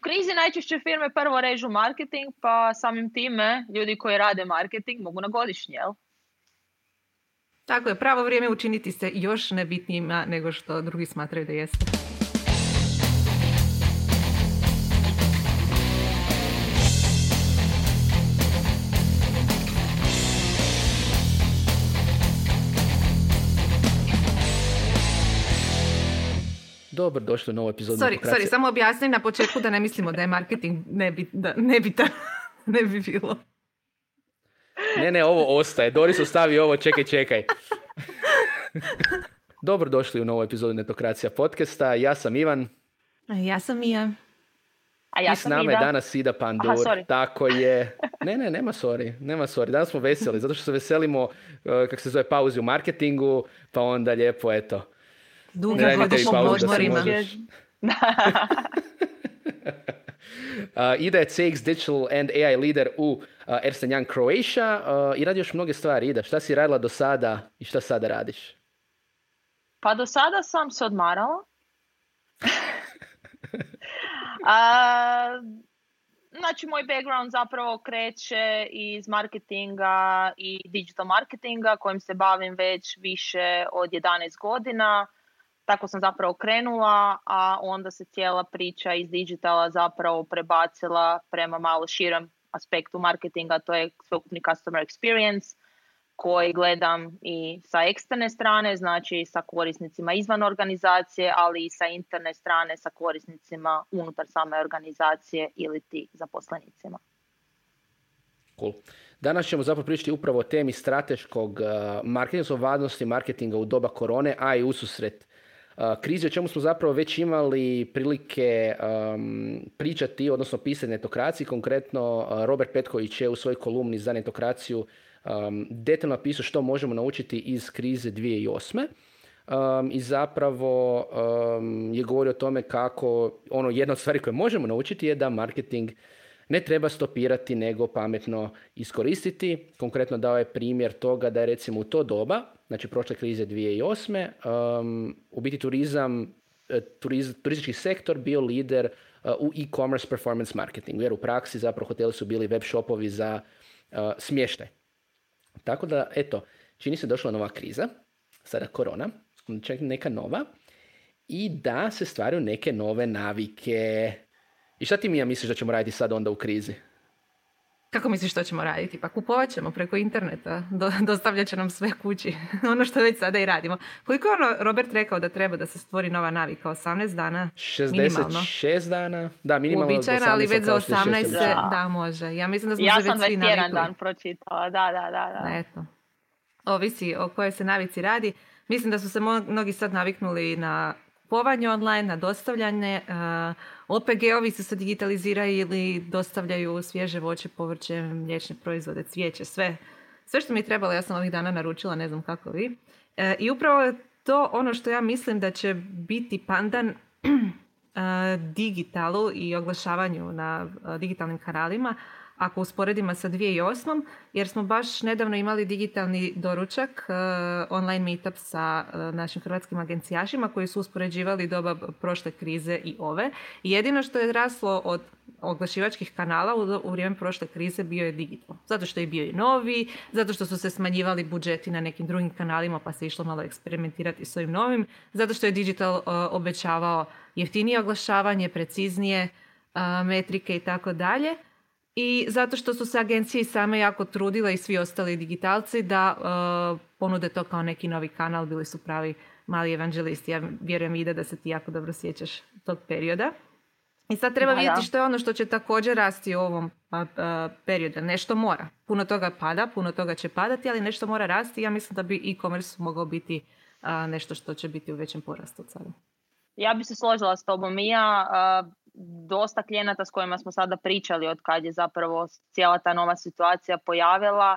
krizi najčešće firme prvo režu marketing, pa samim time ljudi koji rade marketing mogu na godišnje, jel? Tako je, pravo vrijeme učiniti se još nebitnijima nego što drugi smatraju da jeste. Dobro, došli u novu epizodu. Sorry, sorry, samo objasnim na početku da ne mislimo da je marketing nebi, da, nebitan. ne bi bilo. Ne, ne, ovo ostaje. Doris ostavi ovo, čekaj, čekaj. Dobro došli u novu epizodu Netokracija podcasta. Ja sam Ivan. A ja sam Mija. A ja I s sam nama Ida. je danas Ida Pandur. Aha. Tako je. Ne, ne, nema sorry. Nema sorry. Danas smo veseli, zato što se veselimo, uh, kako se zove, pauzi u marketingu, pa onda lijepo, eto. Da se odmorima. Uh, Ida je CX Digital and AI leader u uh, Ernst Young Croatia uh, i radi još mnoge stvari. Ida, šta si radila do sada i šta sada radiš? Pa do sada sam se odmarala. A, znači, moj background zapravo kreće iz marketinga i digital marketinga kojim se bavim već više od 11 godina. Tako sam zapravo krenula, a onda se cijela priča iz digitala zapravo prebacila prema malo širem aspektu marketinga, to je sveukupni customer experience koji gledam i sa eksterne strane, znači sa korisnicima izvan organizacije, ali i sa interne strane sa korisnicima unutar same organizacije ili ti zaposlenicima. Cool. Danas ćemo zapravo pričati upravo o temi strateškog uh, marketinga, o marketinga u doba korone, a i ususret krize, o čemu smo zapravo već imali prilike um, pričati, odnosno pisati netokraciji. Konkretno, Robert Petković je u svojoj kolumni za netokraciju um, detaljno napisao što možemo naučiti iz krize 2008. Um, I zapravo je govorio o tome kako, ono, jedna od stvari koje možemo naučiti je da marketing ne treba stopirati, nego pametno iskoristiti. Konkretno dao je primjer toga da je recimo u to doba, znači prošle krize 2008. Um, u biti turizam, e, turiz, turistički sektor bio lider uh, u e-commerce performance marketingu, jer u praksi zapravo hoteli su bili web shopovi za uh, smještaj. Tako da, eto, čini se došla nova kriza, sada korona, čak neka nova, i da se stvaraju neke nove navike. I šta ti Mija misliš da ćemo raditi sad onda u krizi? Kako misliš što ćemo raditi? Pa kupovat ćemo preko interneta, Do, dostavljat će nam sve kući. ono što već sada i radimo. Koliko je ono Robert rekao da treba da se stvori nova navika? 18 dana? Minimalno. 66 dana? Da, minimalno Uobičajeno, 18, ali već za kao što je 18 se, 66. da. može. Ja mislim da smo Ja se sam već svi 21 navikli. dan pročitala, da, da, da. da. Eto. Ovisi o kojoj se navici radi. Mislim da su se mnogi sad naviknuli na kupovanje online, na dostavljanje. Uh, OPG-ovi su se digitaliziraju ili dostavljaju svježe voće, povrće, mliječne proizvode, cvijeće, sve. Sve što mi je trebalo, ja sam ovih dana naručila, ne znam kako vi. E, I upravo je to ono što ja mislim da će biti pandan e, digitalu i oglašavanju na e, digitalnim kanalima ako usporedimo sa 2008. jer smo baš nedavno imali digitalni doručak, e, online meetup sa e, našim hrvatskim agencijašima koji su uspoređivali doba prošle krize i ove. Jedino što je raslo od oglašivačkih kanala u, vrijeme prošle krize bio je digital. Zato što je bio i novi, zato što su se smanjivali budžeti na nekim drugim kanalima pa se išlo malo eksperimentirati s ovim novim, zato što je digital e, obećavao jeftinije oglašavanje, preciznije metrike i tako dalje. I zato što su se agencije same jako trudile i svi ostali digitalci da e, ponude to kao neki novi kanal, bili su pravi mali evanđelisti. Ja vjerujem ide da se ti jako dobro sjećaš tog perioda. I sad treba Da, vidjeti što je ono što će također rasti u ovom a, a, periodu. Nešto mora. Puno toga pada, puno toga će padati, ali nešto mora rasti. Ja mislim da bi e-commerce mogao biti a, nešto što će biti u većem porastu od sada. Ja bi se složila s tobom i ja. Dosta klijenata s kojima smo sada pričali od kad je zapravo cijela ta nova situacija pojavila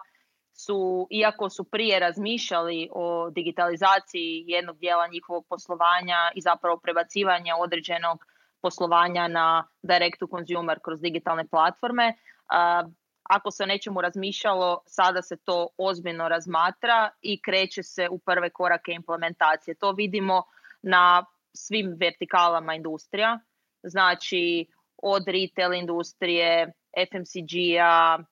su, iako su prije razmišljali o digitalizaciji jednog dijela njihovog poslovanja i zapravo prebacivanja određenog poslovanja na direct to consumer kroz digitalne platforme, ako se o nečemu razmišljalo, sada se to ozbiljno razmatra i kreće se u prve korake implementacije. To vidimo na svim vertikalama industrija, znači od retail industrije, FMCG-a,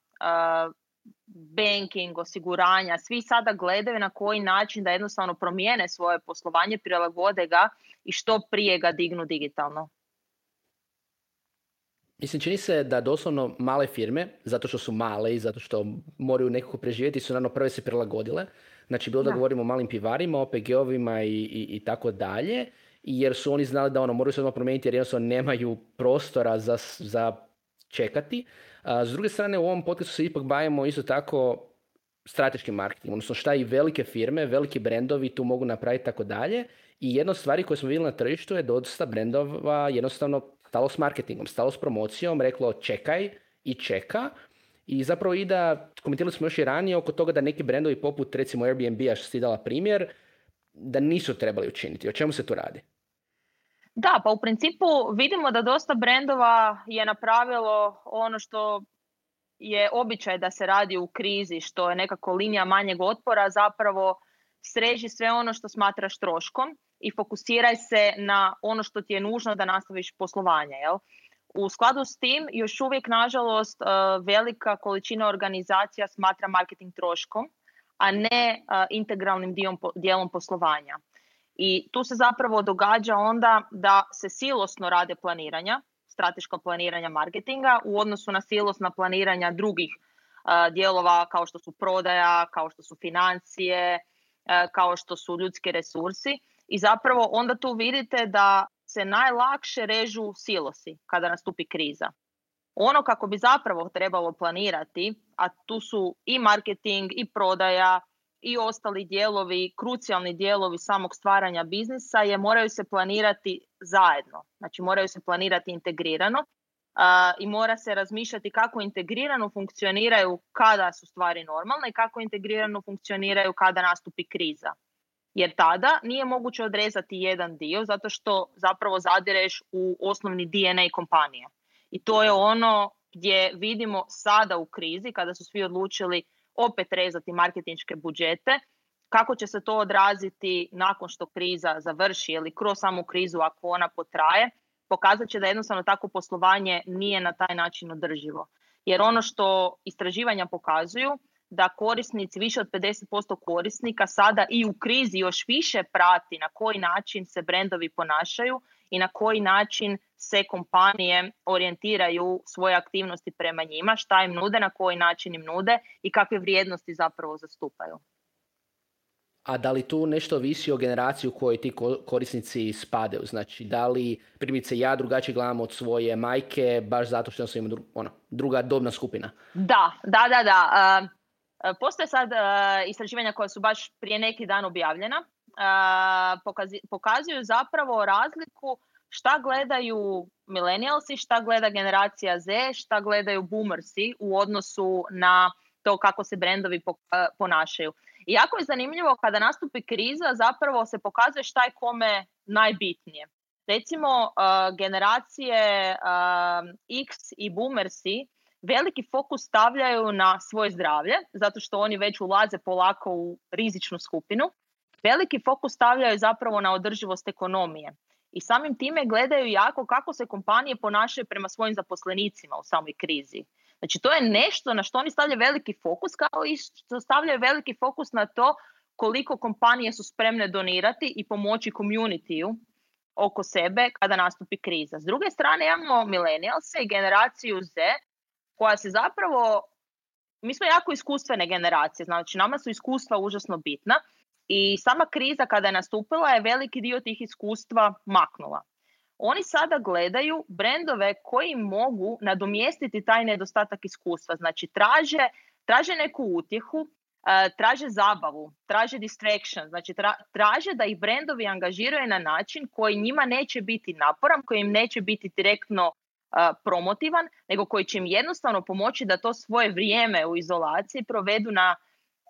banking, osiguranja, svi sada gledaju na koji način da jednostavno promijene svoje poslovanje, prilagode ga i što prije ga dignu digitalno. Mislim, čini se da doslovno male firme, zato što su male i zato što moraju nekako preživjeti, su naravno prve se prilagodile. Znači, bilo da, da govorimo o malim pivarima, OPG-ovima i, i, i tako dalje, jer su oni znali da ono, moraju se odmah promijeniti jer jednostavno nemaju prostora za, za čekati. A, s druge strane, u ovom podcastu se ipak bavimo isto tako strateškim marketingom, odnosno šta i velike firme, veliki brendovi tu mogu napraviti tako dalje. I jedna od stvari koje smo vidjeli na tržištu je dosta brendova jednostavno stalo s marketingom, stalo s promocijom, reklo čekaj i čeka. I zapravo i da, komentirali smo još i ranije oko toga da neki brendovi poput recimo Airbnb-a što si dala primjer, da nisu trebali učiniti. O čemu se tu radi? Da, pa u principu vidimo da dosta brendova je napravilo ono što je običaj da se radi u krizi, što je nekako linija manjeg otpora, zapravo sreži sve ono što smatraš troškom i fokusiraj se na ono što ti je nužno da nastaviš poslovanje. Jel? U skladu s tim, još uvijek, nažalost, e, velika količina organizacija smatra marketing troškom, a ne e, integralnim dijelom poslovanja. I tu se zapravo događa onda da se silosno rade planiranja, strateška planiranja marketinga u odnosu na silosna planiranja drugih dijelova kao što su prodaja, kao što su financije, kao što su ljudski resursi. I zapravo onda tu vidite da se najlakše režu silosi kada nastupi kriza. Ono kako bi zapravo trebalo planirati, a tu su i marketing i prodaja i ostali dijelovi, krucijalni dijelovi samog stvaranja biznisa je moraju se planirati zajedno. Znači moraju se planirati integrirano i mora se razmišljati kako integrirano funkcioniraju kada su stvari normalne i kako integrirano funkcioniraju kada nastupi kriza. Jer tada nije moguće odrezati jedan dio zato što zapravo zadireš u osnovni DNA kompanije. I to je ono gdje vidimo sada u krizi kada su svi odlučili opet rezati marketinške budžete, kako će se to odraziti nakon što kriza završi ili kroz samu krizu ako ona potraje, pokazat će da jednostavno takvo poslovanje nije na taj način održivo. Jer ono što istraživanja pokazuju, da korisnici, više od 50% korisnika sada i u krizi još više prati na koji način se brendovi ponašaju i na koji način se kompanije orijentiraju svoje aktivnosti prema njima, šta im nude, na koji način im nude i kakve vrijednosti zapravo zastupaju. A da li tu nešto visi o generaciji u kojoj ti korisnici spadaju? Znači, da li primjerice ja drugačije gledam od svoje majke baš zato što sam ima ono, druga dobna skupina? Da, da, da, da. Uh, postoje sad uh, istraživanja koja su baš prije neki dan objavljena pokazuju zapravo razliku šta gledaju millennialsi, šta gleda generacija Z, šta gledaju boomersi u odnosu na to kako se brendovi ponašaju. I jako je zanimljivo kada nastupi kriza zapravo se pokazuje šta je kome najbitnije. Recimo generacije X i boomersi veliki fokus stavljaju na svoje zdravlje zato što oni već ulaze polako u rizičnu skupinu veliki fokus stavljaju zapravo na održivost ekonomije. I samim time gledaju jako kako se kompanije ponašaju prema svojim zaposlenicima u samoj krizi. Znači to je nešto na što oni stavljaju veliki fokus kao i što stavljaju veliki fokus na to koliko kompanije su spremne donirati i pomoći communityu oko sebe kada nastupi kriza. S druge strane imamo millennialse i generaciju Z koja se zapravo, mi smo jako iskustvene generacije, znači nama su iskustva užasno bitna i sama kriza kada je nastupila je veliki dio tih iskustva maknula. Oni sada gledaju brendove koji mogu nadomjestiti taj nedostatak iskustva. Znači traže, traže neku utjehu, e, traže zabavu, traže distraction, znači traže da ih brendovi angažiraju na način koji njima neće biti naporan, koji im neće biti direktno promotivan, nego koji će im jednostavno pomoći da to svoje vrijeme u izolaciji provedu na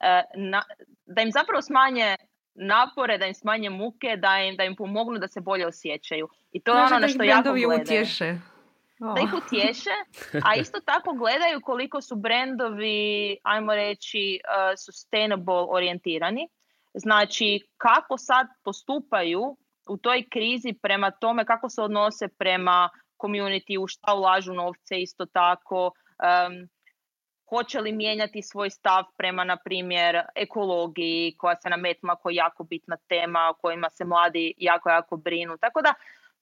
E, na, da im zapravo smanje napore, da im smanje muke, da im, da im pomognu da se bolje osjećaju. I to je ono na što jako gledaju. utješe. Da ih utješe, a isto tako gledaju koliko su brendovi, ajmo reći, uh, sustainable orijentirani. Znači, kako sad postupaju u toj krizi prema tome kako se odnose prema community, u šta ulažu novce isto tako, hoće li mijenjati svoj stav prema, na primjer, ekologiji koja se nametma kao jako bitna tema o kojima se mladi jako, jako brinu. Tako da,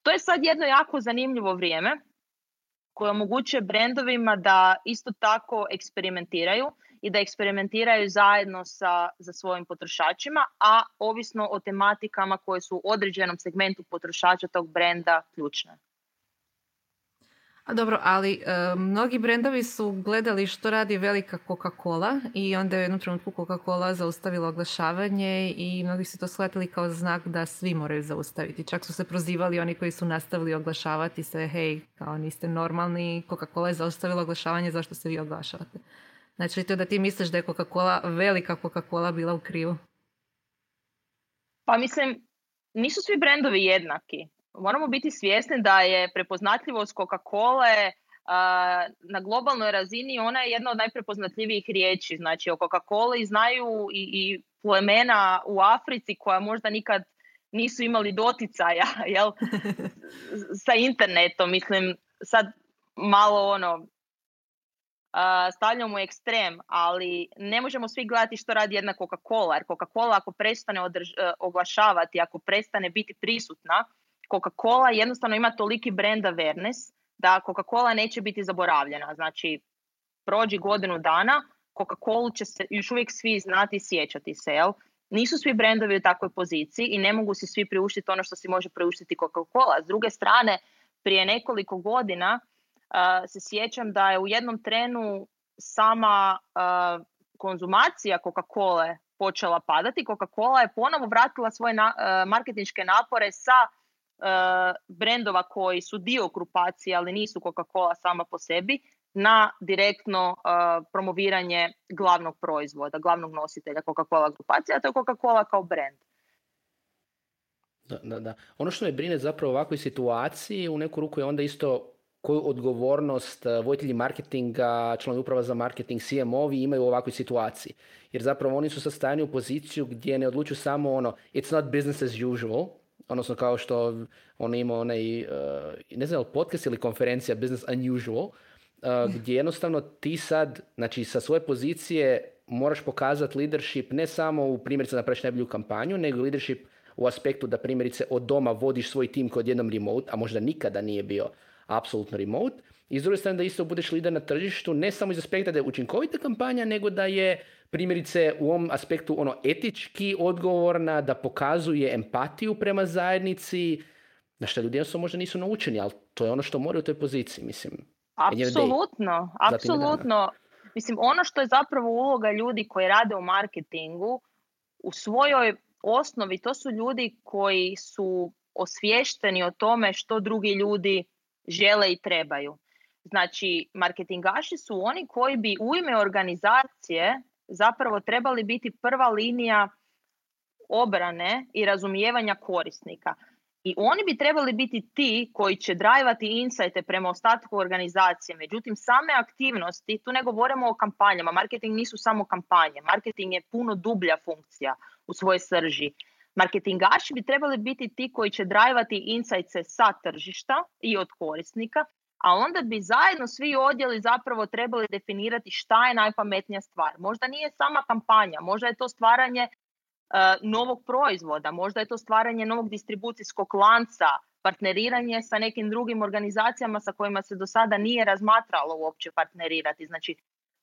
to je sad jedno jako zanimljivo vrijeme koje omogućuje brendovima da isto tako eksperimentiraju i da eksperimentiraju zajedno sa, za svojim potrošačima, a ovisno o tematikama koje su u određenom segmentu potrošača tog brenda ključne. A dobro, ali e, mnogi brendovi su gledali što radi velika Coca-Cola i onda je u jednom trenutku Coca-Cola zaustavila oglašavanje i mnogi su to shvatili kao znak da svi moraju zaustaviti. Čak su se prozivali oni koji su nastavili oglašavati se, hej, kao niste normalni, Coca-Cola je zaustavila oglašavanje, zašto se vi oglašavate? Znači to da ti misliš da je Coca-Cola, velika Coca-Cola bila u krivu? Pa mislim, nisu svi brendovi jednaki moramo biti svjesni da je prepoznatljivost Coca-Cola na globalnoj razini ona je jedna od najprepoznatljivijih riječi. Znači o Coca-Coli znaju i, i plemena u Africi koja možda nikad nisu imali doticaja jel? sa internetom. Mislim, sad malo ono, stavljamo u ekstrem, ali ne možemo svi gledati što radi jedna Coca-Cola. Jer Coca-Cola ako prestane e, oglašavati, ako prestane biti prisutna, Coca-Cola jednostavno ima toliki brand awareness da Coca-Cola neće biti zaboravljena. Znači, prođi godinu dana, Coca-Cola će se još uvijek svi znati i sjećati se, jel? Nisu svi brendovi u takvoj poziciji i ne mogu si svi priuštiti ono što si može priuštiti Coca-Cola. S druge strane, prije nekoliko godina se sjećam da je u jednom trenu sama konzumacija Coca-Cola počela padati. Coca-Cola je ponovo vratila svoje na, marketinške napore sa uh, brendova koji su dio grupacije, ali nisu Coca-Cola sama po sebi, na direktno uh, promoviranje glavnog proizvoda, glavnog nositelja Coca-Cola grupacije, a to je Coca-Cola kao brand. Da, da, da. Ono što me brine zapravo u ovakvoj situaciji u neku ruku je onda isto koju odgovornost uh, voditelji marketinga, članovi uprava za marketing, CMO-vi imaju u ovakvoj situaciji. Jer zapravo oni su stavljeni u poziciju gdje ne odlučuju samo ono it's not business as usual, odnosno kao što on ima onaj, uh, ne znam, podcast ili konferencija Business Unusual, uh, gdje jednostavno ti sad, znači sa svoje pozicije moraš pokazati leadership ne samo u primjerice da napraviš najbolju kampanju, nego leadership u aspektu da primjerice od doma vodiš svoj tim kod jednom remote, a možda nikada nije bio apsolutno remote. I s druge strane da isto budeš lider na tržištu, ne samo iz aspekta da je učinkovita kampanja, nego da je primjerice u ovom aspektu ono etički odgovorna, da pokazuje empatiju prema zajednici, na što ljudi jednostavno možda nisu naučeni, ali to je ono što moraju u toj poziciji, mislim. Apsolutno, apsolutno. Mislim, ono što je zapravo uloga ljudi koji rade u marketingu, u svojoj osnovi to su ljudi koji su osviješteni o tome što drugi ljudi žele i trebaju. Znači, marketingaši su oni koji bi u ime organizacije zapravo trebali biti prva linija obrane i razumijevanja korisnika. I oni bi trebali biti ti koji će drajvati insajte prema ostatku organizacije. Međutim, same aktivnosti, tu ne govorimo o kampanjama. Marketing nisu samo kampanje. Marketing je puno dublja funkcija u svojoj srži. Marketingaši bi trebali biti ti koji će drajvati insajce sa tržišta i od korisnika a onda bi zajedno svi odjeli zapravo trebali definirati šta je najpametnija stvar. Možda nije sama kampanja, možda je to stvaranje e, novog proizvoda, možda je to stvaranje novog distribucijskog lanca, partneriranje sa nekim drugim organizacijama sa kojima se do sada nije razmatralo uopće partnerirati. Znači,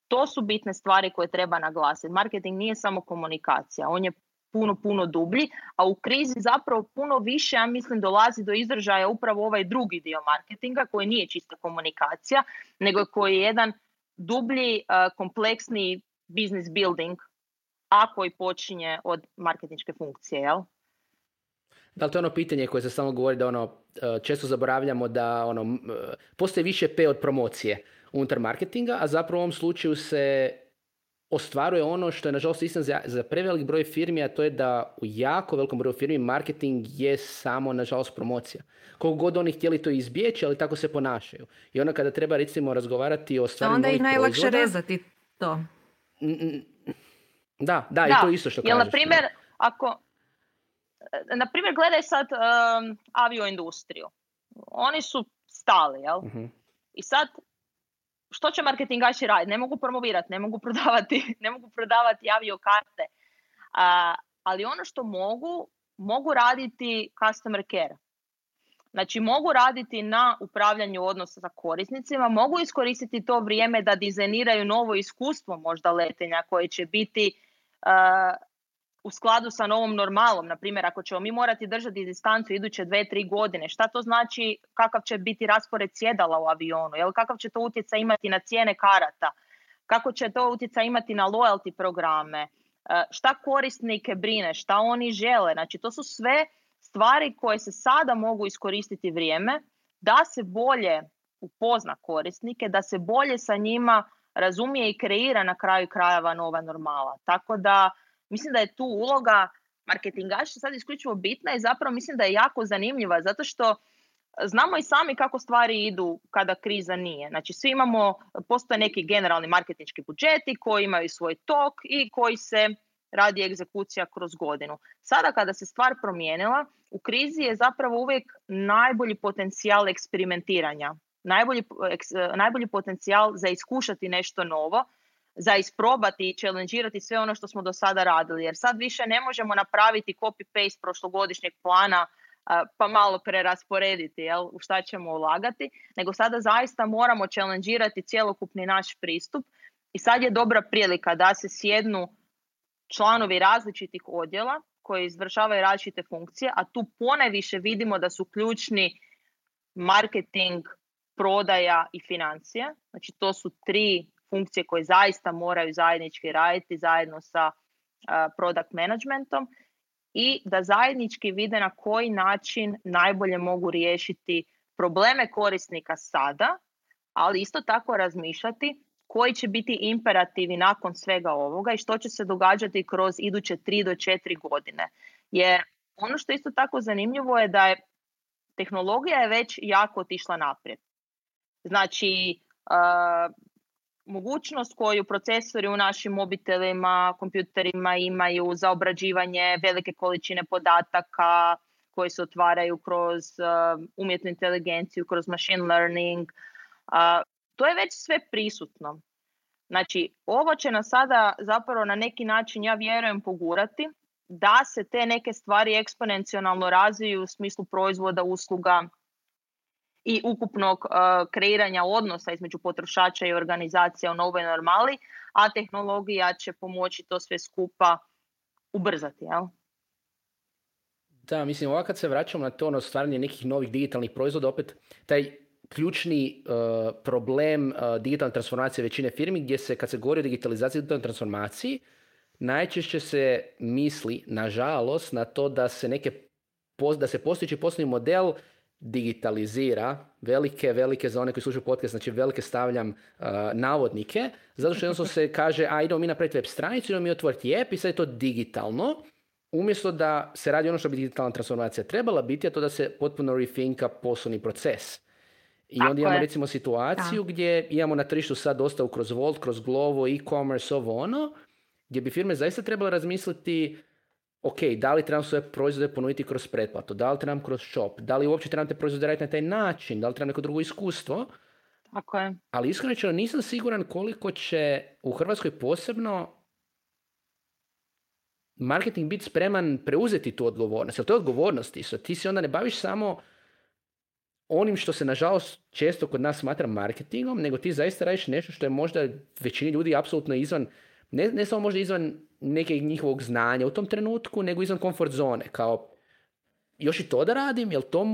to su bitne stvari koje treba naglasiti. Marketing nije samo komunikacija, on je puno, puno dublji, a u krizi zapravo puno više, ja mislim, dolazi do izražaja upravo ovaj drugi dio marketinga koji nije čista komunikacija, nego koji je jedan dublji, kompleksni business building, a koji počinje od marketinške funkcije, jel? Da li to je ono pitanje koje se samo govori da ono, e, često zaboravljamo da ono, postoji više P od promocije unutar marketinga, a zapravo u ovom slučaju se ostvaruje ono što je nažalost istina za, za prevelik broj firmi, a to je da u jako velikom broju firmi marketing je samo nažalost promocija. Koliko god oni htjeli to izbjeći, ali tako se ponašaju. I onda kada treba recimo razgovarati o stvarima Onda ih najlakše rezati to. Da, da, i to isto što kažeš. na primjer, ako, na primjer, gledaj sad um, avioindustriju. Oni su stali, jel? Mhm. I sad, što će marketingaši raditi? Ne mogu promovirati, ne mogu prodavati, ne mogu prodavati avio karte. ali ono što mogu, mogu raditi customer care. Znači mogu raditi na upravljanju odnosa sa korisnicima, mogu iskoristiti to vrijeme da dizajniraju novo iskustvo možda letenja koje će biti u skladu sa novom normalom. Na primjer, ako ćemo mi morati držati distancu iduće dve, tri godine, šta to znači kakav će biti raspored sjedala u avionu, jel, kakav će to utjecaj imati na cijene karata, kako će to utjecaj imati na loyalty programe, šta korisnike brine, šta oni žele. Znači, to su sve stvari koje se sada mogu iskoristiti vrijeme da se bolje upozna korisnike, da se bolje sa njima razumije i kreira na kraju krajeva nova normala. Tako da mislim da je tu uloga marketingaša sad isključivo bitna i zapravo mislim da je jako zanimljiva zato što znamo i sami kako stvari idu kada kriza nije. Znači svi imamo, postoje neki generalni marketinški budžeti koji imaju svoj tok i koji se radi egzekucija kroz godinu. Sada kada se stvar promijenila, u krizi je zapravo uvijek najbolji potencijal eksperimentiranja. Najbolji, najbolji potencijal za iskušati nešto novo, za isprobati i challengirati sve ono što smo do sada radili. Jer sad više ne možemo napraviti copy-paste prošlogodišnjeg plana pa malo prerasporediti jel, u šta ćemo ulagati, nego sada zaista moramo challengirati cjelokupni naš pristup i sad je dobra prilika da se sjednu članovi različitih odjela koji izvršavaju različite funkcije, a tu ponajviše vidimo da su ključni marketing, prodaja i financije. Znači to su tri funkcije koje zaista moraju zajednički raditi zajedno sa product managementom i da zajednički vide na koji način najbolje mogu riješiti probleme korisnika sada, ali isto tako razmišljati koji će biti imperativi nakon svega ovoga i što će se događati kroz iduće tri do četiri godine. Jer ono što isto tako zanimljivo je da je tehnologija je već jako otišla naprijed. Znači, mogućnost koju procesori u našim mobitelima, kompjuterima imaju za obrađivanje velike količine podataka koji se otvaraju kroz umjetnu inteligenciju, kroz machine learning, to je već sve prisutno. Znači, ovo će nas sada zapravo na neki način, ja vjerujem, pogurati da se te neke stvari eksponencijalno razviju u smislu proizvoda, usluga i ukupnog uh, kreiranja odnosa između potrošača i organizacija u novoj normali, a tehnologija će pomoći to sve skupa ubrzati. Jel? Da, mislim, ovako kad se vraćamo na to ono stvaranje nekih novih digitalnih proizvoda, opet taj ključni uh, problem uh, digitalne transformacije većine firmi gdje se kad se govori o digitalizaciji i digitalnoj transformaciji najčešće se misli nažalost na to da se neke da se postojeći poslovni model digitalizira velike, velike za one koji slušaju podcast, znači velike stavljam uh, navodnike, zato što jednostavno se kaže, a idemo mi napraviti web stranicu, idemo mi otvoriti app i sad je to digitalno, umjesto da se radi ono što bi digitalna transformacija trebala biti, a to da se potpuno rethinka poslovni proces. I onda imamo recimo situaciju gdje imamo na tržištu sad dosta kroz Volt, kroz Glovo, e-commerce, ovo ono, gdje bi firme zaista trebale razmisliti ok, da li trebam svoje proizvode ponuditi kroz pretplatu, da li trebam kroz shop, da li uopće trebam te proizvode raditi na taj način, da li trebam neko drugo iskustvo. Tako je. Ali iskreno nisam siguran koliko će u Hrvatskoj posebno marketing biti spreman preuzeti tu odgovornost. Jer to je odgovornost isto. Ti se onda ne baviš samo onim što se nažalost često kod nas smatra marketingom, nego ti zaista radiš nešto što je možda većini ljudi apsolutno izvan, ne, ne samo možda izvan nekog njihovog znanja u tom trenutku, nego izvan komfort zone. Kao, još i to da radim, jel to,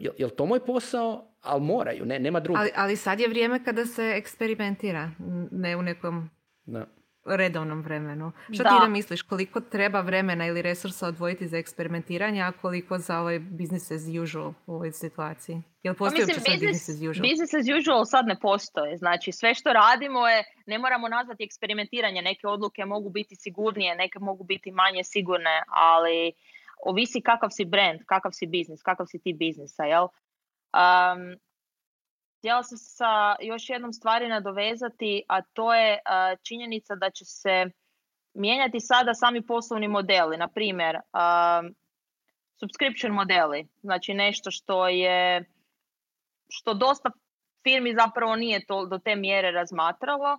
jel, jel to moj posao? Ali moraju, ne, nema drugo. Ali, ali sad je vrijeme kada se eksperimentira, ne u nekom... Da redovnom vremenu. Što ti da misliš, koliko treba vremena ili resursa odvojiti za eksperimentiranje, a koliko za ovaj business as usual u ovoj situaciji? Jel pa postoji mislim, business, business as usual? Business as usual sad ne postoje. Znači sve što radimo je, ne moramo nazvati eksperimentiranje. Neke odluke mogu biti sigurnije, neke mogu biti manje sigurne, ali ovisi kakav si brand, kakav si biznis, kakav si ti biznisa, jel? Um, htjela sam sa još jednom stvari nadovezati, a to je činjenica da će se mijenjati sada sami poslovni modeli. Na primjer, subscription modeli, znači nešto što je što dosta firmi zapravo nije to do te mjere razmatralo,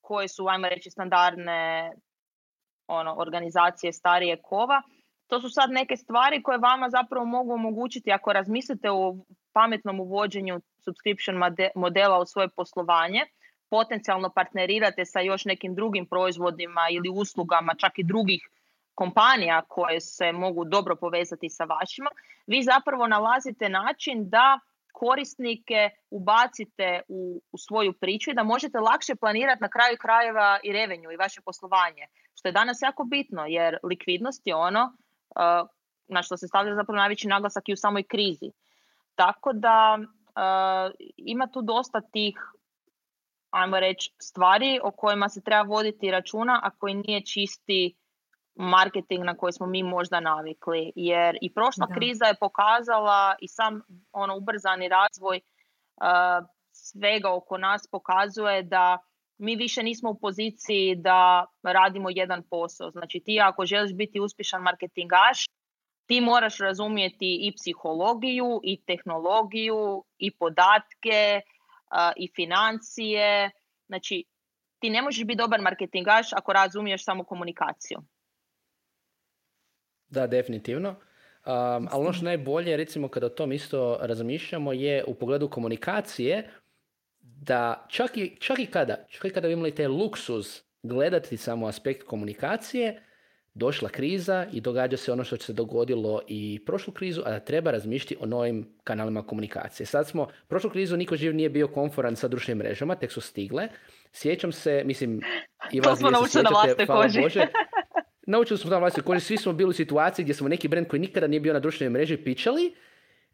koje su, ajmo reći, standardne ono, organizacije starije kova. To su sad neke stvari koje vama zapravo mogu omogućiti ako razmislite o pametnom uvođenju subscription modela u svoje poslovanje, potencijalno partnerirate sa još nekim drugim proizvodima ili uslugama, čak i drugih kompanija koje se mogu dobro povezati sa vašima, vi zapravo nalazite način da korisnike ubacite u, u svoju priču i da možete lakše planirati na kraju krajeva i revenju i vaše poslovanje. Što je danas jako bitno jer likvidnost je ono uh, na što se stavlja zapravo najveći naglasak i u samoj krizi. Tako da uh, ima tu dosta tih ajmo reći, stvari o kojima se treba voditi računa, a koji nije čisti marketing na koji smo mi možda navikli. Jer i prošla kriza je pokazala i sam ono ubrzani razvoj uh, svega oko nas pokazuje da mi više nismo u poziciji da radimo jedan posao. Znači ti ako želiš biti uspješan marketingaš, ti moraš razumjeti i psihologiju, i tehnologiju, i podatke, i financije. Znači, ti ne možeš biti dobar marketingaš ako razumiješ samo komunikaciju. Da, definitivno. Um, ali ono što najbolje, recimo kada o tom isto razmišljamo, je u pogledu komunikacije da čak i, čak i kada, čak i kada bi imali taj luksuz gledati samo aspekt komunikacije, došla kriza i događa se ono što se dogodilo i prošlu krizu, a da treba razmišljati o novim kanalima komunikacije. Sad smo, prošlu krizu niko živ nije bio konforan sa društvenim mrežama, tek su stigle. Sjećam se, mislim, i vas to smo na vlastnoj koži. Bože, naučili smo na vlastnoj koži, svi smo bili u situaciji gdje smo neki brend koji nikada nije bio na društvenoj mreži pičali,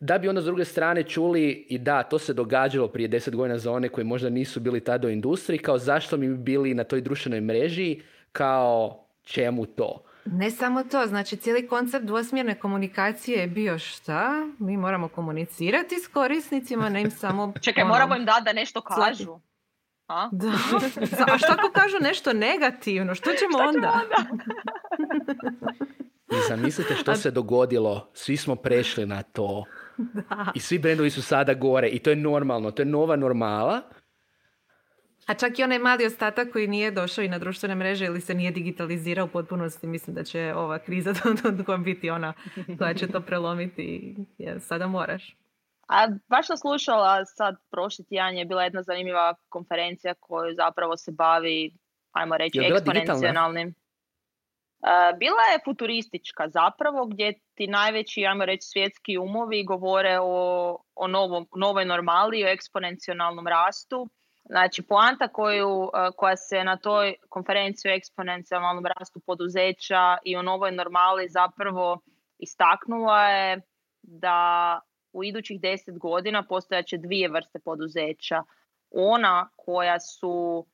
da bi onda s druge strane čuli i da, to se događalo prije deset godina za one koji možda nisu bili tada u industriji, kao zašto mi bili na toj društvenoj mreži, kao čemu to. Ne samo to, znači cijeli koncept dvosmjerne komunikacije je bio šta? Mi moramo komunicirati s korisnicima, ne im samo... Čekaj, ono, moramo im dati da nešto kažu. A? Da. A što ako kažu nešto negativno? Što ćemo onda? onda? I zamislite što se dogodilo. Svi smo prešli na to. Da. I svi brendovi su sada gore. I to je normalno. To je nova normala. A čak i onaj mali ostatak koji nije došao i na društvene mreže ili se nije digitalizirao u potpunosti, mislim da će ova kriza biti ona koja će to prelomiti jer sada moraš. A baš sam slušala sad prošli tjedan je bila jedna zanimljiva konferencija koju zapravo se bavi, ajmo reći, eksponencijalnim. Bila je futuristička zapravo gdje ti najveći, ajmo reći, svjetski umovi govore o, o novom, novoj normali, o eksponencijalnom rastu Znači, poanta koju, e, koja se na toj konferenciji o eksponencijalnom rastu poduzeća i o novoj normali zapravo istaknula je da u idućih deset godina postojaće dvije vrste poduzeća. Ona koja su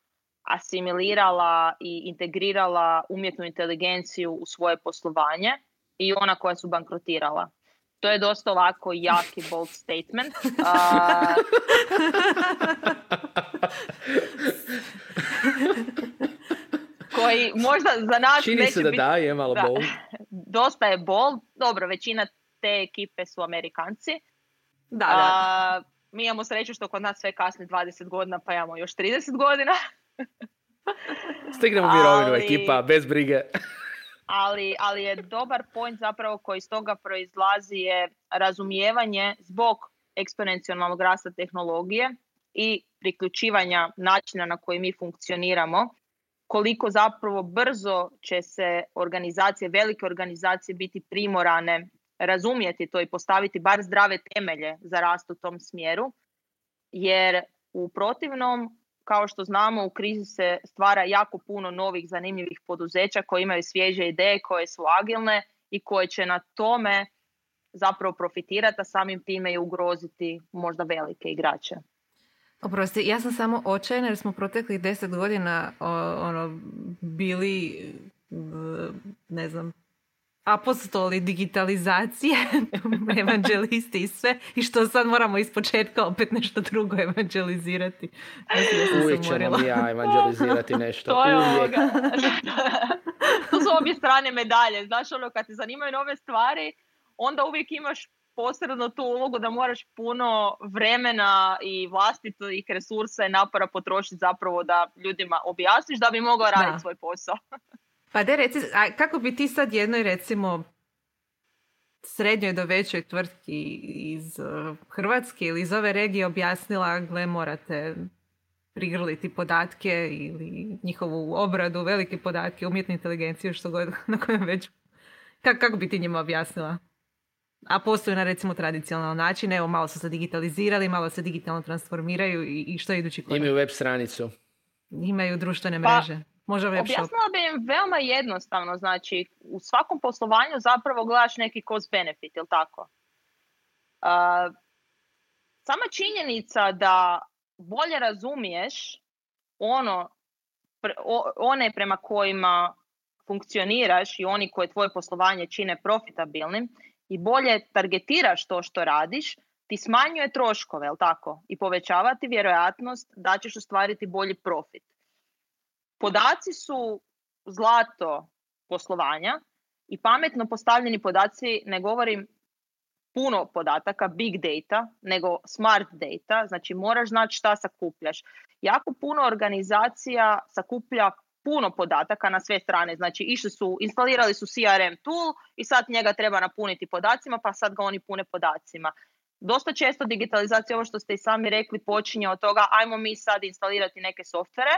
asimilirala i integrirala umjetnu inteligenciju u svoje poslovanje i ona koja su bankrotirala. To je dosta ovako jaki bold statement. koji možda za nas Čini se da biti, da, je malo bold. Dosta je bold. Dobro, većina te ekipe su Amerikanci. Da, da. mi imamo sreću što kod nas sve kasni 20 godina, pa imamo još 30 godina. Stignemo mirovinu ekipa, bez brige ali, ali je dobar point zapravo koji iz toga proizlazi je razumijevanje zbog eksponencijalnog rasta tehnologije i priključivanja načina na koji mi funkcioniramo, koliko zapravo brzo će se organizacije, velike organizacije biti primorane razumjeti to i postaviti bar zdrave temelje za rast u tom smjeru, jer u protivnom kao što znamo u krizi se stvara jako puno novih zanimljivih poduzeća koji imaju svježe ideje, koje su agilne i koje će na tome zapravo profitirati, a samim time i ugroziti možda velike igrače. Oprosti, ja sam samo očajna jer smo proteklih deset godina ono, bili ne znam, apostoli digitalizacije, evanđelisti i sve, i što sad moramo iz početka opet nešto drugo evanđelizirati. Uvijek ćemo mi ja evanđelizirati nešto. to je Uvijek. to su obje strane medalje. Znaš, ono, kad te zanimaju nove stvari, onda uvijek imaš posredno tu ulogu da moraš puno vremena i vlastitih resursa i napora potrošiti zapravo da ljudima objasniš da bi mogao raditi svoj posao. Pa de reci, a kako bi ti sad jednoj recimo srednjoj do većoj tvrtki iz uh, Hrvatske ili iz ove regije objasnila gle morate prigrliti podatke ili njihovu obradu, velike podatke, umjetnu inteligenciju, što god na kojem već... Kako, kako bi ti njima objasnila? A postoje na recimo tradicionalan način, evo malo su se digitalizirali, malo se digitalno transformiraju i, i što je idući korak? Imaju web stranicu. Imaju društvene pa, mreže. Može web Objasnila bi im veoma jednostavno, znači u svakom poslovanju zapravo gledaš neki cost benefit, jel tako? Uh, sama činjenica da bolje razumiješ ono, one prema kojima funkcioniraš i oni koje tvoje poslovanje čine profitabilnim i bolje targetiraš to što radiš, ti smanjuje troškove, jel tako? I povećavati vjerojatnost da ćeš ostvariti bolji profit. Podaci su zlato poslovanja i pametno postavljeni podaci, ne govorim puno podataka, big data, nego smart data, znači moraš znati šta sakupljaš. Jako puno organizacija sakuplja puno podataka na sve strane, znači išli su, instalirali su CRM tool i sad njega treba napuniti podacima, pa sad ga oni pune podacima. Dosta često digitalizacija, ovo što ste i sami rekli, počinje od toga ajmo mi sad instalirati neke softvere,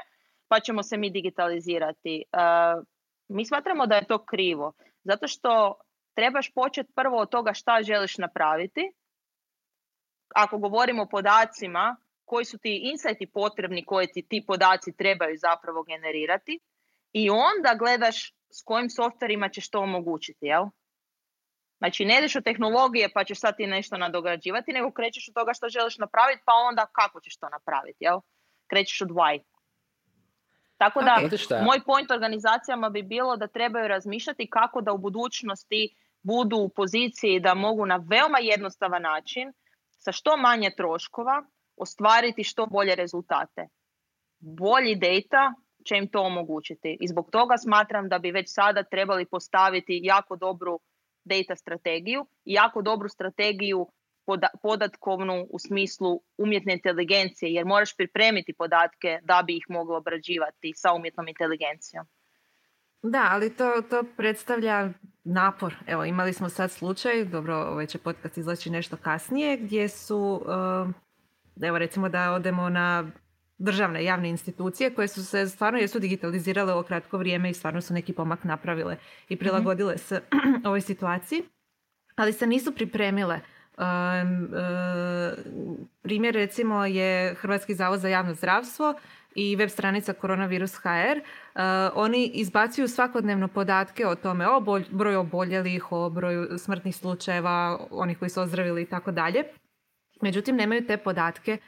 pa ćemo se mi digitalizirati. Uh, mi smatramo da je to krivo, zato što trebaš početi prvo od toga šta želiš napraviti. Ako govorimo o podacima, koji su ti insighti potrebni koje ti ti podaci trebaju zapravo generirati i onda gledaš s kojim softverima ćeš to omogućiti, jel? Znači, ne ideš od tehnologije pa ćeš sad ti nešto nadograđivati, nego krećeš od toga što želiš napraviti, pa onda kako ćeš to napraviti, jel? Krećeš od why. Tako da, moj point organizacijama bi bilo da trebaju razmišljati kako da u budućnosti budu u poziciji da mogu na veoma jednostavan način, sa što manje troškova, ostvariti što bolje rezultate. Bolji data će im to omogućiti. I zbog toga smatram da bi već sada trebali postaviti jako dobru data strategiju i jako dobru strategiju podatkovnu u smislu umjetne inteligencije, jer moraš pripremiti podatke da bi ih moglo obrađivati sa umjetnom inteligencijom. Da, ali to, to predstavlja napor. Evo, imali smo sad slučaj, dobro, ovaj će podcast izlači nešto kasnije, gdje su, uh, evo recimo da odemo na državne javne institucije koje su se stvarno jesu digitalizirale u kratko vrijeme i stvarno su neki pomak napravile i mhm. prilagodile se ovoj situaciji, ali se nisu pripremile. Um, primjer recimo je Hrvatski zavod za javno zdravstvo i web stranica koronavirus.hr, uh, oni izbacuju svakodnevno podatke o tome, o broju oboljelih, o broju smrtnih slučajeva, onih koji su ozdravili i tako dalje. Međutim, nemaju te podatke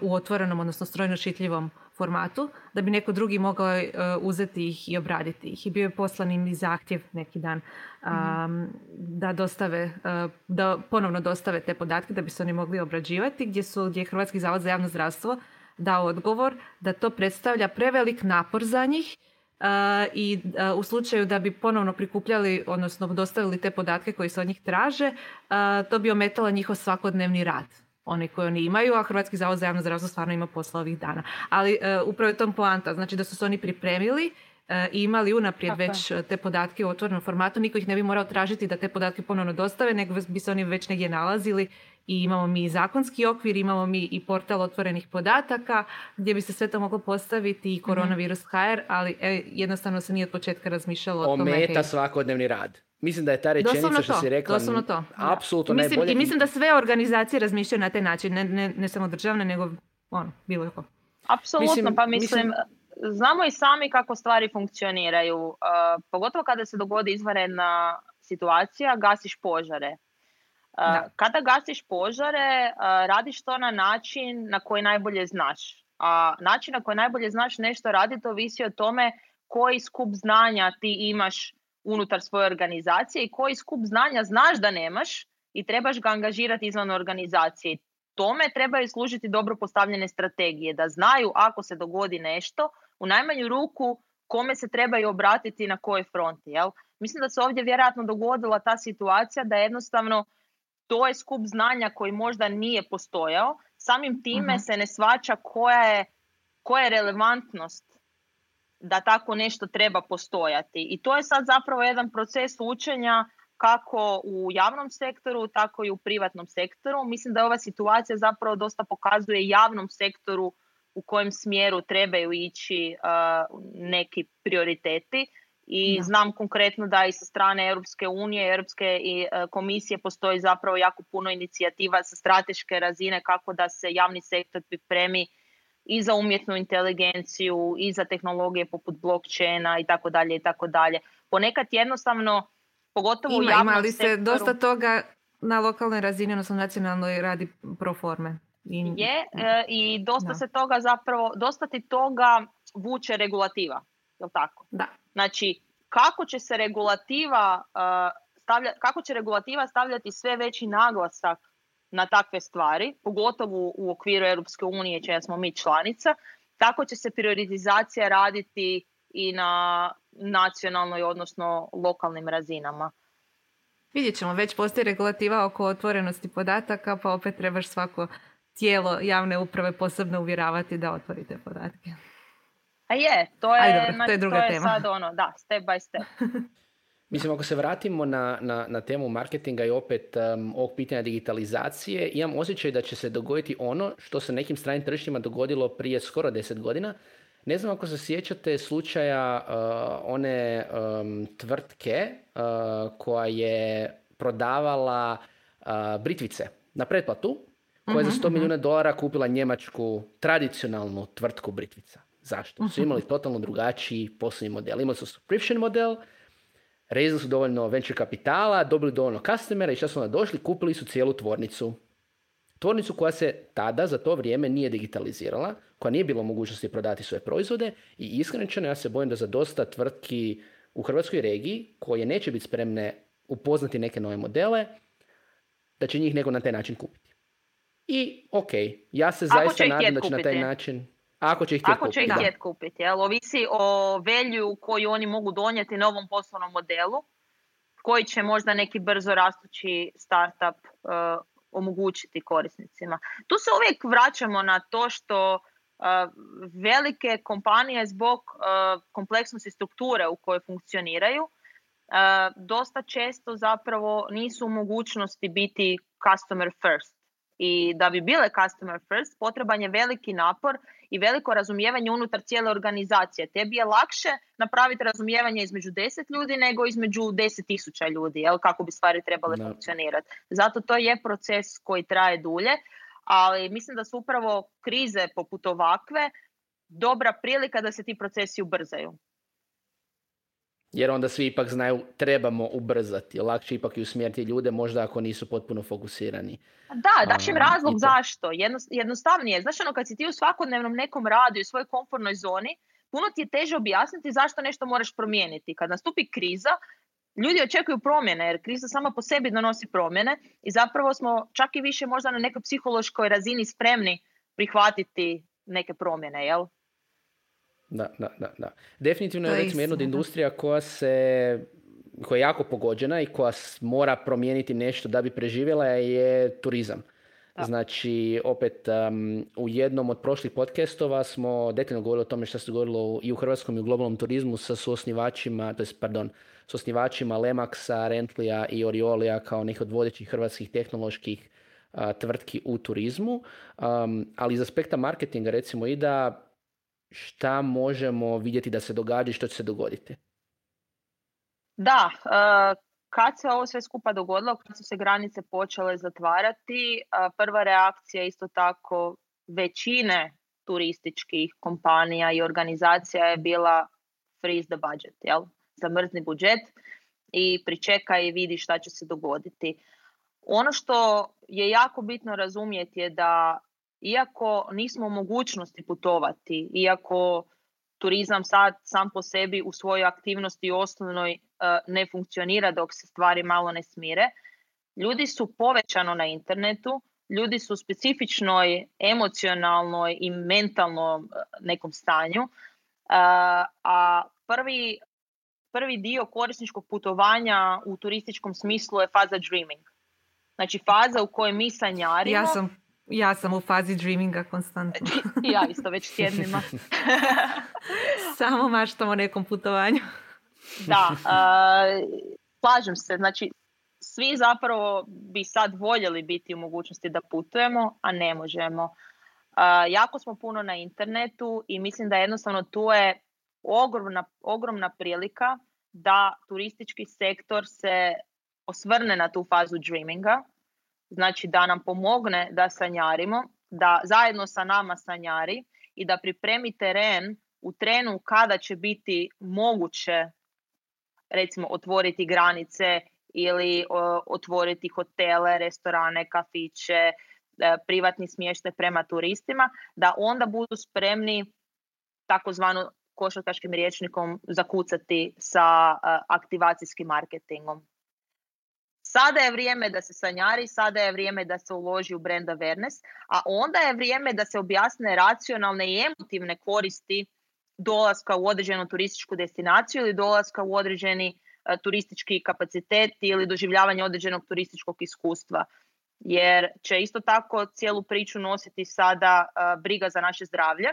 u otvorenom, odnosno strojno šitljivom formatu, da bi neko drugi mogao uh, uzeti ih i obraditi ih. I bio je poslan im i zahtjev neki dan um, da dostave, da ponovno dostave te podatke da bi se oni mogli obrađivati, gdje su, gdje je Hrvatski zavod za javno zdravstvo dao odgovor da to predstavlja prevelik napor za njih i u slučaju da bi ponovno prikupljali, odnosno dostavili te podatke koji se od njih traže, to bi ometalo njihov svakodnevni rad oni koji oni imaju, a Hrvatski zavod za javno zdravstvo stvarno ima posla ovih dana. Ali uh, upravo je tom poanta, znači da su se oni pripremili i imali unaprijed već te podatke u otvorenom formatu, niko ih ne bi morao tražiti da te podatke ponovno dostave, nego bi se oni već negdje nalazili i imamo mi zakonski okvir, imamo mi i portal otvorenih podataka gdje bi se sve to moglo postaviti i koronavirus HR, ali e, jednostavno se nije od početka razmišljalo o tome. Ometa svakodnevni rad. Mislim da je ta rečenica što si rekla doslovno to. apsolutno mislim, najbolje. I mislim da sve organizacije razmišljaju na taj način, ne, ne, ne samo državne, nego ono, bilo je Apsolutno, pa mislim, znamo i sami kako stvari funkcioniraju. Uh, pogotovo kada se dogodi izvanredna situacija, gasiš požare. Kada gasiš požare, radiš to na način na koji najbolje znaš. A način na koji najbolje znaš nešto raditi ovisi o tome koji skup znanja ti imaš unutar svoje organizacije i koji skup znanja znaš da nemaš i trebaš ga angažirati izvan organizacije. Tome trebaju služiti dobro postavljene strategije, da znaju ako se dogodi nešto, u najmanju ruku kome se trebaju obratiti na kojoj fronti. Jel? Mislim da se ovdje vjerojatno dogodila ta situacija da jednostavno to je skup znanja koji možda nije postojao. Samim time Mhm. se ne svača koja je, koja je relevantnost da tako nešto treba postojati. I to je sad zapravo jedan proces učenja kako u javnom sektoru, tako i u privatnom sektoru. Mislim da ova situacija zapravo dosta pokazuje javnom sektoru u kojem smjeru trebaju ići uh, neki prioriteti. I Da. znam konkretno da i sa strane Europske unije, Europske i uh, komisije postoji zapravo jako puno inicijativa sa strateške razine kako da se javni sektor pripremi i za umjetnu inteligenciju i za tehnologije poput blockchaina i tako dalje i tako dalje. Ponekad jednostavno, pogotovo u Ima, javnom ima li se sektoru, dosta toga na lokalnoj razini, odnosno nacionalnoj radi pro forme? I, je e, i dosta Da. se toga zapravo, dosta ti toga vuče regulativa, jel tako? Da. Znači, kako će se regulativa uh, stavlja, kako će regulativa stavljati sve veći naglasak na takve stvari, pogotovo u okviru Europske unije, čija smo mi članica, tako će se prioritizacija raditi i na nacionalnoj, odnosno lokalnim razinama. Vidjet ćemo, već postoji regulativa oko otvorenosti podataka, pa opet trebaš svako tijelo javne uprave posebno uvjeravati da otvori te podatke. A je, to je, Aj, dobro, to je druga tema. sad ono, da, step by step. Mislim, ako se vratimo na, na, na temu marketinga i opet um, ovog pitanja digitalizacije, imam osjećaj da će se dogoditi ono što se nekim stranim tržištima dogodilo prije skoro 10 godina. Ne znam ako se sjećate slučaja uh, one um, tvrtke uh, koja je prodavala uh, britvice na pretplatu, koja je za 100 milijuna dolara kupila njemačku tradicionalnu tvrtku britvica. Zašto? Su imali totalno drugačiji poslovni model. Imali su subscription model, Rezali su dovoljno venture kapitala, dobili dovoljno customera i šta su onda došli, kupili su cijelu tvornicu. Tvornicu koja se tada, za to vrijeme, nije digitalizirala, koja nije bilo mogućnosti prodati svoje proizvode i iskreno ja se bojim da za dosta tvrtki u hrvatskoj regiji, koje neće biti spremne upoznati neke nove modele, da će njih neko na taj način kupiti. I, ok, ja se Ako zaista nadam da će na taj način... Ako će ih htjet Ako će ih kupiti, da. htjet kupiti, jel? Ovisi o velju koju oni mogu donijeti novom poslovnom modelu, koji će možda neki brzo rastući startup uh, omogućiti korisnicima. Tu se uvijek vraćamo na to što uh, velike kompanije zbog uh, kompleksnosti strukture u kojoj funkcioniraju, dosta često zapravo nisu u mogućnosti biti customer first. I da bi bile customer first, potreban je veliki napor i veliko razumijevanje unutar cijele organizacije. Tebi je lakše napraviti razumijevanje između 10 ljudi nego između 10.000 ljudi, jel, kako bi stvari trebale Da. funkcionirati. Zato to je proces koji traje dulje, ali mislim da su upravo krize poput ovakve dobra prilika da se ti procesi ubrzaju. Jer onda svi ipak znaju trebamo ubrzati. Lakše ipak i usmjeriti ljude možda ako nisu potpuno fokusirani. Da, daš im razlog to. zašto. Jednost- jednostavnije. Znaš ono, kad si ti u svakodnevnom nekom radu i u svojoj komfortnoj zoni, puno ti je teže objasniti zašto nešto moraš promijeniti. Kad nastupi kriza, ljudi očekuju promjene, jer kriza sama po sebi donosi promjene i zapravo smo čak i više možda na nekoj psihološkoj razini spremni prihvatiti neke promjene, jel? Da, da, da, da. Definitivno je recimo jedna od industrija koja se koja je jako pogođena i koja mora promijeniti nešto da bi preživjela je turizam. Da. Znači, opet, um, u jednom od prošlih podcastova smo detaljno govorili o tome što se dogodilo u- i u hrvatskom i u globalnom turizmu sa suosnivačima, to jest, pardon, s osnivačima Lemaxa, Rentlija i Oriolija kao nekih od vodećih hrvatskih tehnoloških a, tvrtki u turizmu. Um, ali iz aspekta marketinga recimo i da šta možemo vidjeti da se događa i što će se dogoditi. Da, e, kad se ovo sve skupa dogodilo, kad su se granice počele zatvarati, e, prva reakcija isto tako većine turističkih kompanija i organizacija je bila freeze the budget, jel? Zamrzni budžet i pričekaj i vidi šta će se dogoditi. Ono što je jako bitno razumjeti je da iako nismo u mogućnosti putovati, iako turizam sad sam po sebi u svojoj aktivnosti osnovnoj e, ne funkcionira dok se stvari malo ne smire. Ljudi su povećano na internetu, ljudi su u specifičnoj emocionalnoj i mentalnom e, nekom stanju, e, a prvi, prvi dio korisničkog putovanja u turističkom smislu je faza dreaming. Znači faza u kojoj mi sanjarimo... Ja sam, ja sam u fazi dreaminga konstantno. ja isto već tjednima. Samo maštam o nekom putovanju. da, slažem se. Znači, svi zapravo bi sad voljeli biti u mogućnosti da putujemo, a ne možemo. jako smo puno na internetu i mislim da jednostavno tu je ogromna, ogromna prilika da turistički sektor se osvrne na tu fazu dreaminga, znači da nam pomogne da sanjarimo, da zajedno sa nama sanjari i da pripremi teren u trenu kada će biti moguće recimo otvoriti granice ili otvoriti hotele, restorane, kafiće, e, privatni smještaj prema turistima, da onda budu spremni takozvano košarkaškim riječnikom zakucati sa e, aktivacijskim marketingom. Sada je vrijeme da se sanjari, sada je vrijeme da se uloži u brand awareness, a onda je vrijeme da se objasne racionalne i emotivne koristi dolaska u određenu turističku destinaciju ili dolaska u određeni e, turistički kapacitet ili doživljavanje određenog turističkog iskustva. Jer će isto tako cijelu priču nositi sada e, briga za naše zdravlje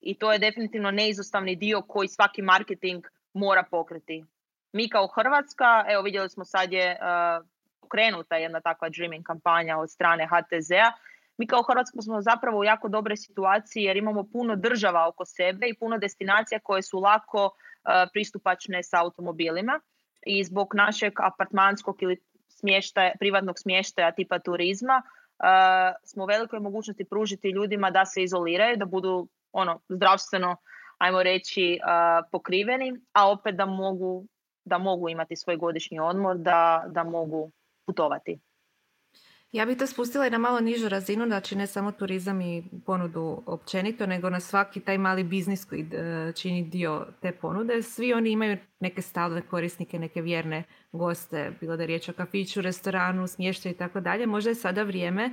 i to je definitivno neizostavni dio koji svaki marketing mora pokriti. Mi kao Hrvatska, evo vidjeli smo sad je uh, pokrenuta jedna takva dreaming kampanja od strane HTZ-a. Mi kao Hrvatska smo zapravo u jako dobre situaciji jer imamo puno država oko sebe i puno destinacija koje su lako uh, pristupačne sa automobilima i zbog našeg apartmanskog ili smještaja, privatnog smještaja tipa turizma uh, smo u velikoj mogućnosti pružiti ljudima da se izoliraju, da budu ono zdravstveno ajmo reći pokriveni, a opet da mogu da mogu imati svoj godišnji odmor, da, da mogu putovati. Ja bih to spustila i na malo nižu razinu, znači ne samo turizam i ponudu općenito, nego na svaki taj mali biznis koji e, čini dio te ponude. Svi oni imaju neke stalne korisnike, neke vjerne goste, bilo da je riječ o kafiću, restoranu, smještaju i tako dalje. Možda je sada vrijeme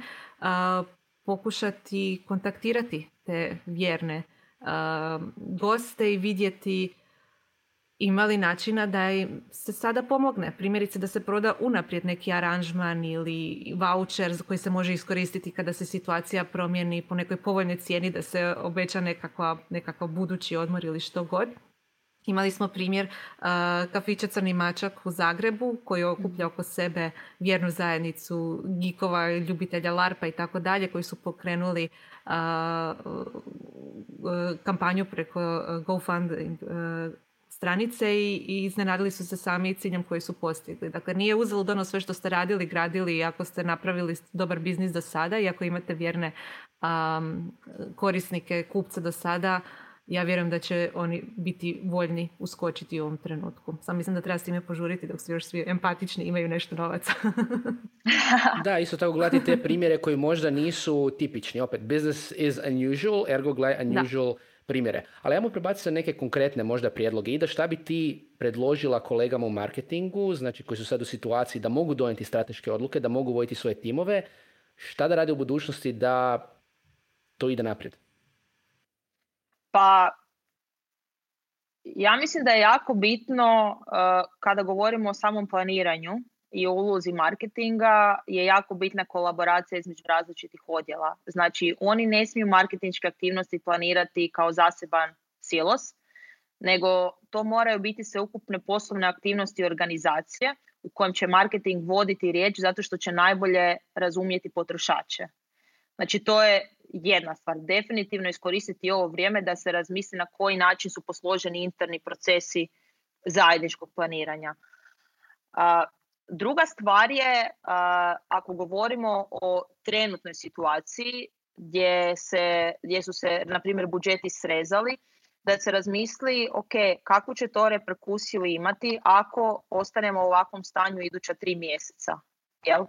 pokušati kontaktirati te vjerne goste i vidjeti imali načina da im se sada pomogne. Primjerice da se proda unaprijed neki aranžman ili voucher koji se može iskoristiti kada se situacija promijeni po nekoj povoljnoj cijeni da se obeća nekakva, nekakav budući odmor ili što god. Imali smo primjer uh, kafića Crni mačak u Zagrebu koji okuplja oko sebe vjernu zajednicu gikova, ljubitelja larpa i tako dalje koji su pokrenuli kampanju preko GoFund stranice i, i iznenadili su se sami ciljem koji su postigli. Dakle, nije uzelo dono sve što ste radili, gradili i ako ste napravili dobar biznis do sada i ako imate vjerne korisnike, kupce do sada, ja vjerujem da će oni biti voljni uskočiti u ovom trenutku. Sam mislim da treba s time požuriti dok su još svi empatični imaju nešto novaca. da, isto tako gledati te primjere koji možda nisu tipični. Opet, business is unusual, ergo gledaj unusual primjere. Ali ajmo prebaciti se neke konkretne možda prijedloge. Ida, šta bi ti predložila kolegama u marketingu, znači koji su sad u situaciji da mogu donijeti strateške odluke, da mogu voditi svoje timove, šta da rade u budućnosti da to ide naprijed? Pa ja mislim da je jako bitno uh, kada govorimo o samom planiranju i o ulozi marketinga je jako bitna kolaboracija između različitih odjela. Znači oni ne smiju marketinške aktivnosti planirati kao zaseban silos, nego to moraju biti sveukupne poslovne aktivnosti organizacije u kojem će marketing voditi riječ zato što će najbolje razumjeti potrošače. Znači to je jedna stvar. Definitivno iskoristiti ovo vrijeme da se razmisli na koji način su posloženi interni procesi zajedničkog planiranja. Druga stvar je, ako govorimo o trenutnoj situaciji gdje, se, gdje su se, na primjer, budžeti srezali, da se razmisli, ok, kakvu će to reperkusiju imati ako ostanemo u ovakvom stanju iduća tri mjeseca. Jel?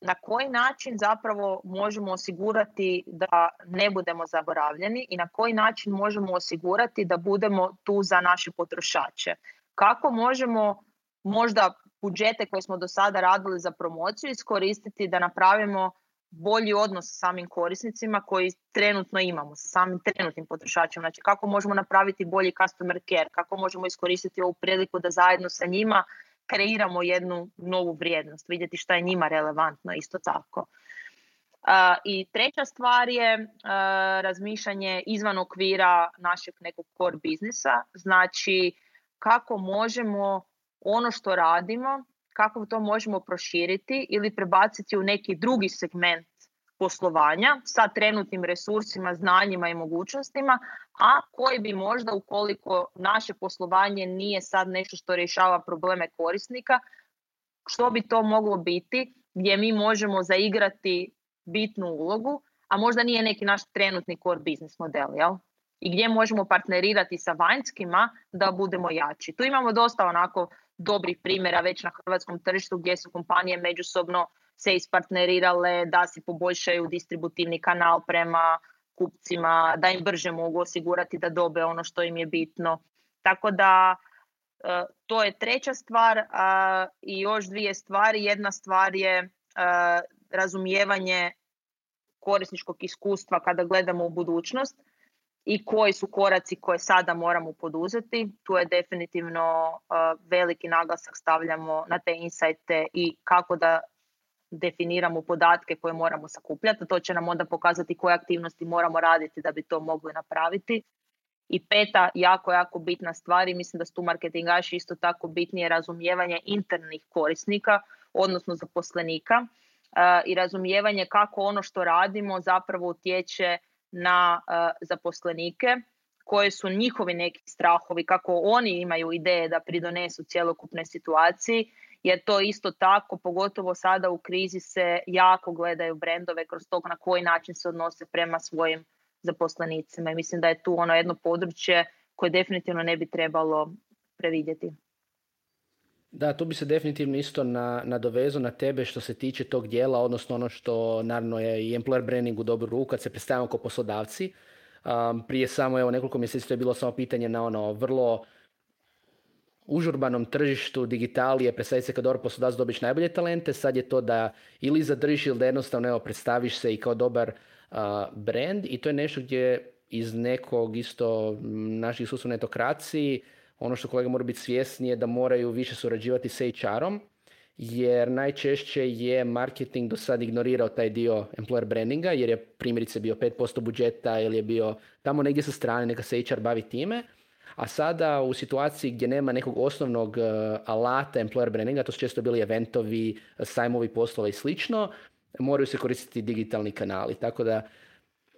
na koji način zapravo možemo osigurati da ne budemo zaboravljeni i na koji način možemo osigurati da budemo tu za naše potrošače. Kako možemo možda budžete koje smo do sada radili za promociju iskoristiti da napravimo bolji odnos sa samim korisnicima koji trenutno imamo, sa samim trenutnim potrošačima. Znači kako možemo napraviti bolji customer care, kako možemo iskoristiti ovu priliku da zajedno sa njima kreiramo jednu novu vrijednost, vidjeti šta je njima relevantno isto tako. I treća stvar je razmišljanje izvan okvira našeg nekog core biznisa, znači kako možemo ono što radimo, kako to možemo proširiti ili prebaciti u neki drugi segment poslovanja sa trenutnim resursima, znanjima i mogućnostima, a koji bi možda ukoliko naše poslovanje nije sad nešto što rješava probleme korisnika, što bi to moglo biti gdje mi možemo zaigrati bitnu ulogu, a možda nije neki naš trenutni core business model, jel? I gdje možemo partnerirati sa vanjskima da budemo jači. Tu imamo dosta onako dobrih primjera već na hrvatskom tržištu gdje su kompanije međusobno se ispartnerirale da si poboljšaju distributivni kanal prema kupcima, da im brže mogu osigurati da dobe ono što im je bitno. Tako da e, to je treća stvar i još dvije stvari. Jedna stvar je e, razumijevanje korisničkog iskustva kada gledamo u budućnost i koji su koraci koje sada moramo poduzeti. Tu je definitivno veliki naglasak stavljamo na te insajte i kako da definiramo podatke koje moramo sakupljati. To će nam onda pokazati koje aktivnosti moramo raditi da bi to mogli napraviti. I peta, jako, jako bitna stvar i mislim da su tu marketingaši isto tako bitnije razumijevanje internih korisnika, odnosno zaposlenika i razumijevanje kako ono što radimo zapravo utječe na zaposlenike, koje su njihovi neki strahovi, kako oni imaju ideje da pridonesu cjelokupnoj situaciji, jer to isto tako, pogotovo sada u krizi se jako gledaju brendove kroz to na koji način se odnose prema svojim zaposlenicima. I mislim da je tu ono jedno područje koje definitivno ne bi trebalo previdjeti. Da, tu bi se definitivno isto na, nadovezao na tebe što se tiče tog dijela, odnosno ono što naravno je i employer branding u dobru ruku kad se predstavljamo kao poslodavci. Um, prije samo evo nekoliko mjeseci to je bilo samo pitanje na ono vrlo užurbanom tržištu digitalije predstavi se kao dobar poslodavac dobiš najbolje talente, sad je to da ili zadržiš ili da jednostavno evo, predstaviš se i kao dobar uh, brand i to je nešto gdje iz nekog isto naših sustava netokraciji ono što kolega mora biti svjesni je da moraju više surađivati sa HR-om, jer najčešće je marketing do sad ignorirao taj dio employer brandinga, jer je primjerice bio 5% budžeta ili je bio tamo negdje sa strane, neka se HR bavi time. A sada u situaciji gdje nema nekog osnovnog uh, alata employer brandinga, to su često bili eventovi, sajmovi poslova i slično, moraju se koristiti digitalni kanali. Tako da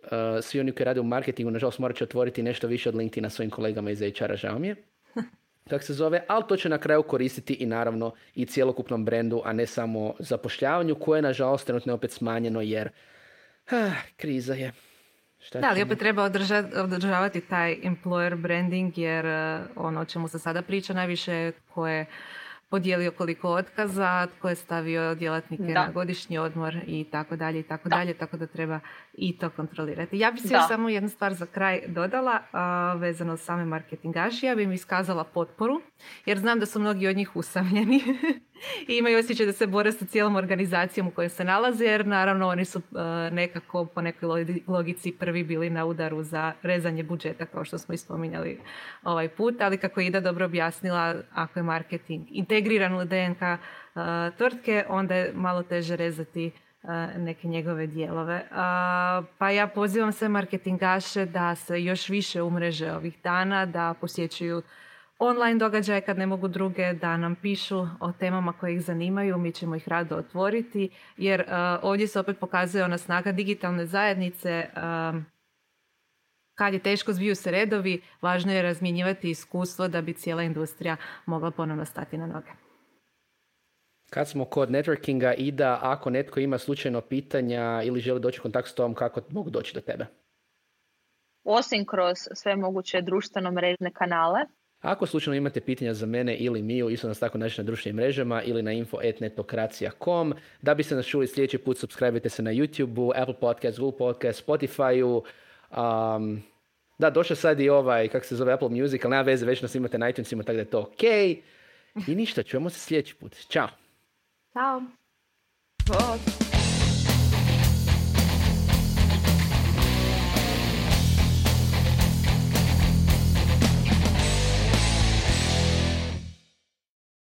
uh, svi oni koji rade u marketingu, nažalost, morat će otvoriti nešto više od LinkedIna svojim kolegama iz HR-a, žao mi je kako se zove, ali to će na kraju koristiti i naravno i cjelokupnom brendu, a ne samo zapošljavanju, koje je nažalost trenutno opet smanjeno jer ah, kriza je. Šta da, ali opet treba održavati taj employer branding jer eh, ono o čemu se sada priča najviše koje podijelio koliko otkaza, tko je stavio djelatnike na godišnji odmor i tako dalje i tako dalje, tako da treba i to kontrolirati. Ja bih se još samo jednu stvar za kraj dodala vezano same marketingaši. Ja bih im iskazala potporu jer znam da su mnogi od njih usamljeni i imaju osjećaj da se bore sa cijelom organizacijom u kojoj se nalaze jer naravno oni su nekako po nekoj logici prvi bili na udaru za rezanje budžeta kao što smo i spominjali ovaj put, ali kako je Ida dobro objasnila, ako je marketing integriran u DNK tvrtke, onda je malo teže rezati neke njegove dijelove. Pa ja pozivam sve marketingaše da se još više umreže ovih dana, da posjećuju online događaje kad ne mogu druge, da nam pišu o temama koje ih zanimaju, mi ćemo ih rado otvoriti, jer ovdje se opet pokazuje ona snaga digitalne zajednice, kad je teško zbiju se redovi, važno je razmjenjivati iskustvo da bi cijela industrija mogla ponovno stati na noge. Kad smo kod networkinga i da ako netko ima slučajno pitanja ili želi doći u kontakt s tom, kako mogu doći do tebe? Osim kroz sve moguće društveno mrežne kanale. Ako slučajno imate pitanja za mene ili Miju, isto nas tako naći na društvenim mrežama ili na info.netokracija.com. Da biste nas čuli sljedeći put, subscribe se na YouTube, Apple Podcast, Google Podcast, Spotify-u. Um, da, došao sad i ovaj, kako se zove, Apple Music, ali nema veze, već nas imate na iTunesima, tako da je to ok. I ništa, čujemo se sljedeći put. Ćao! Ciao. Bye.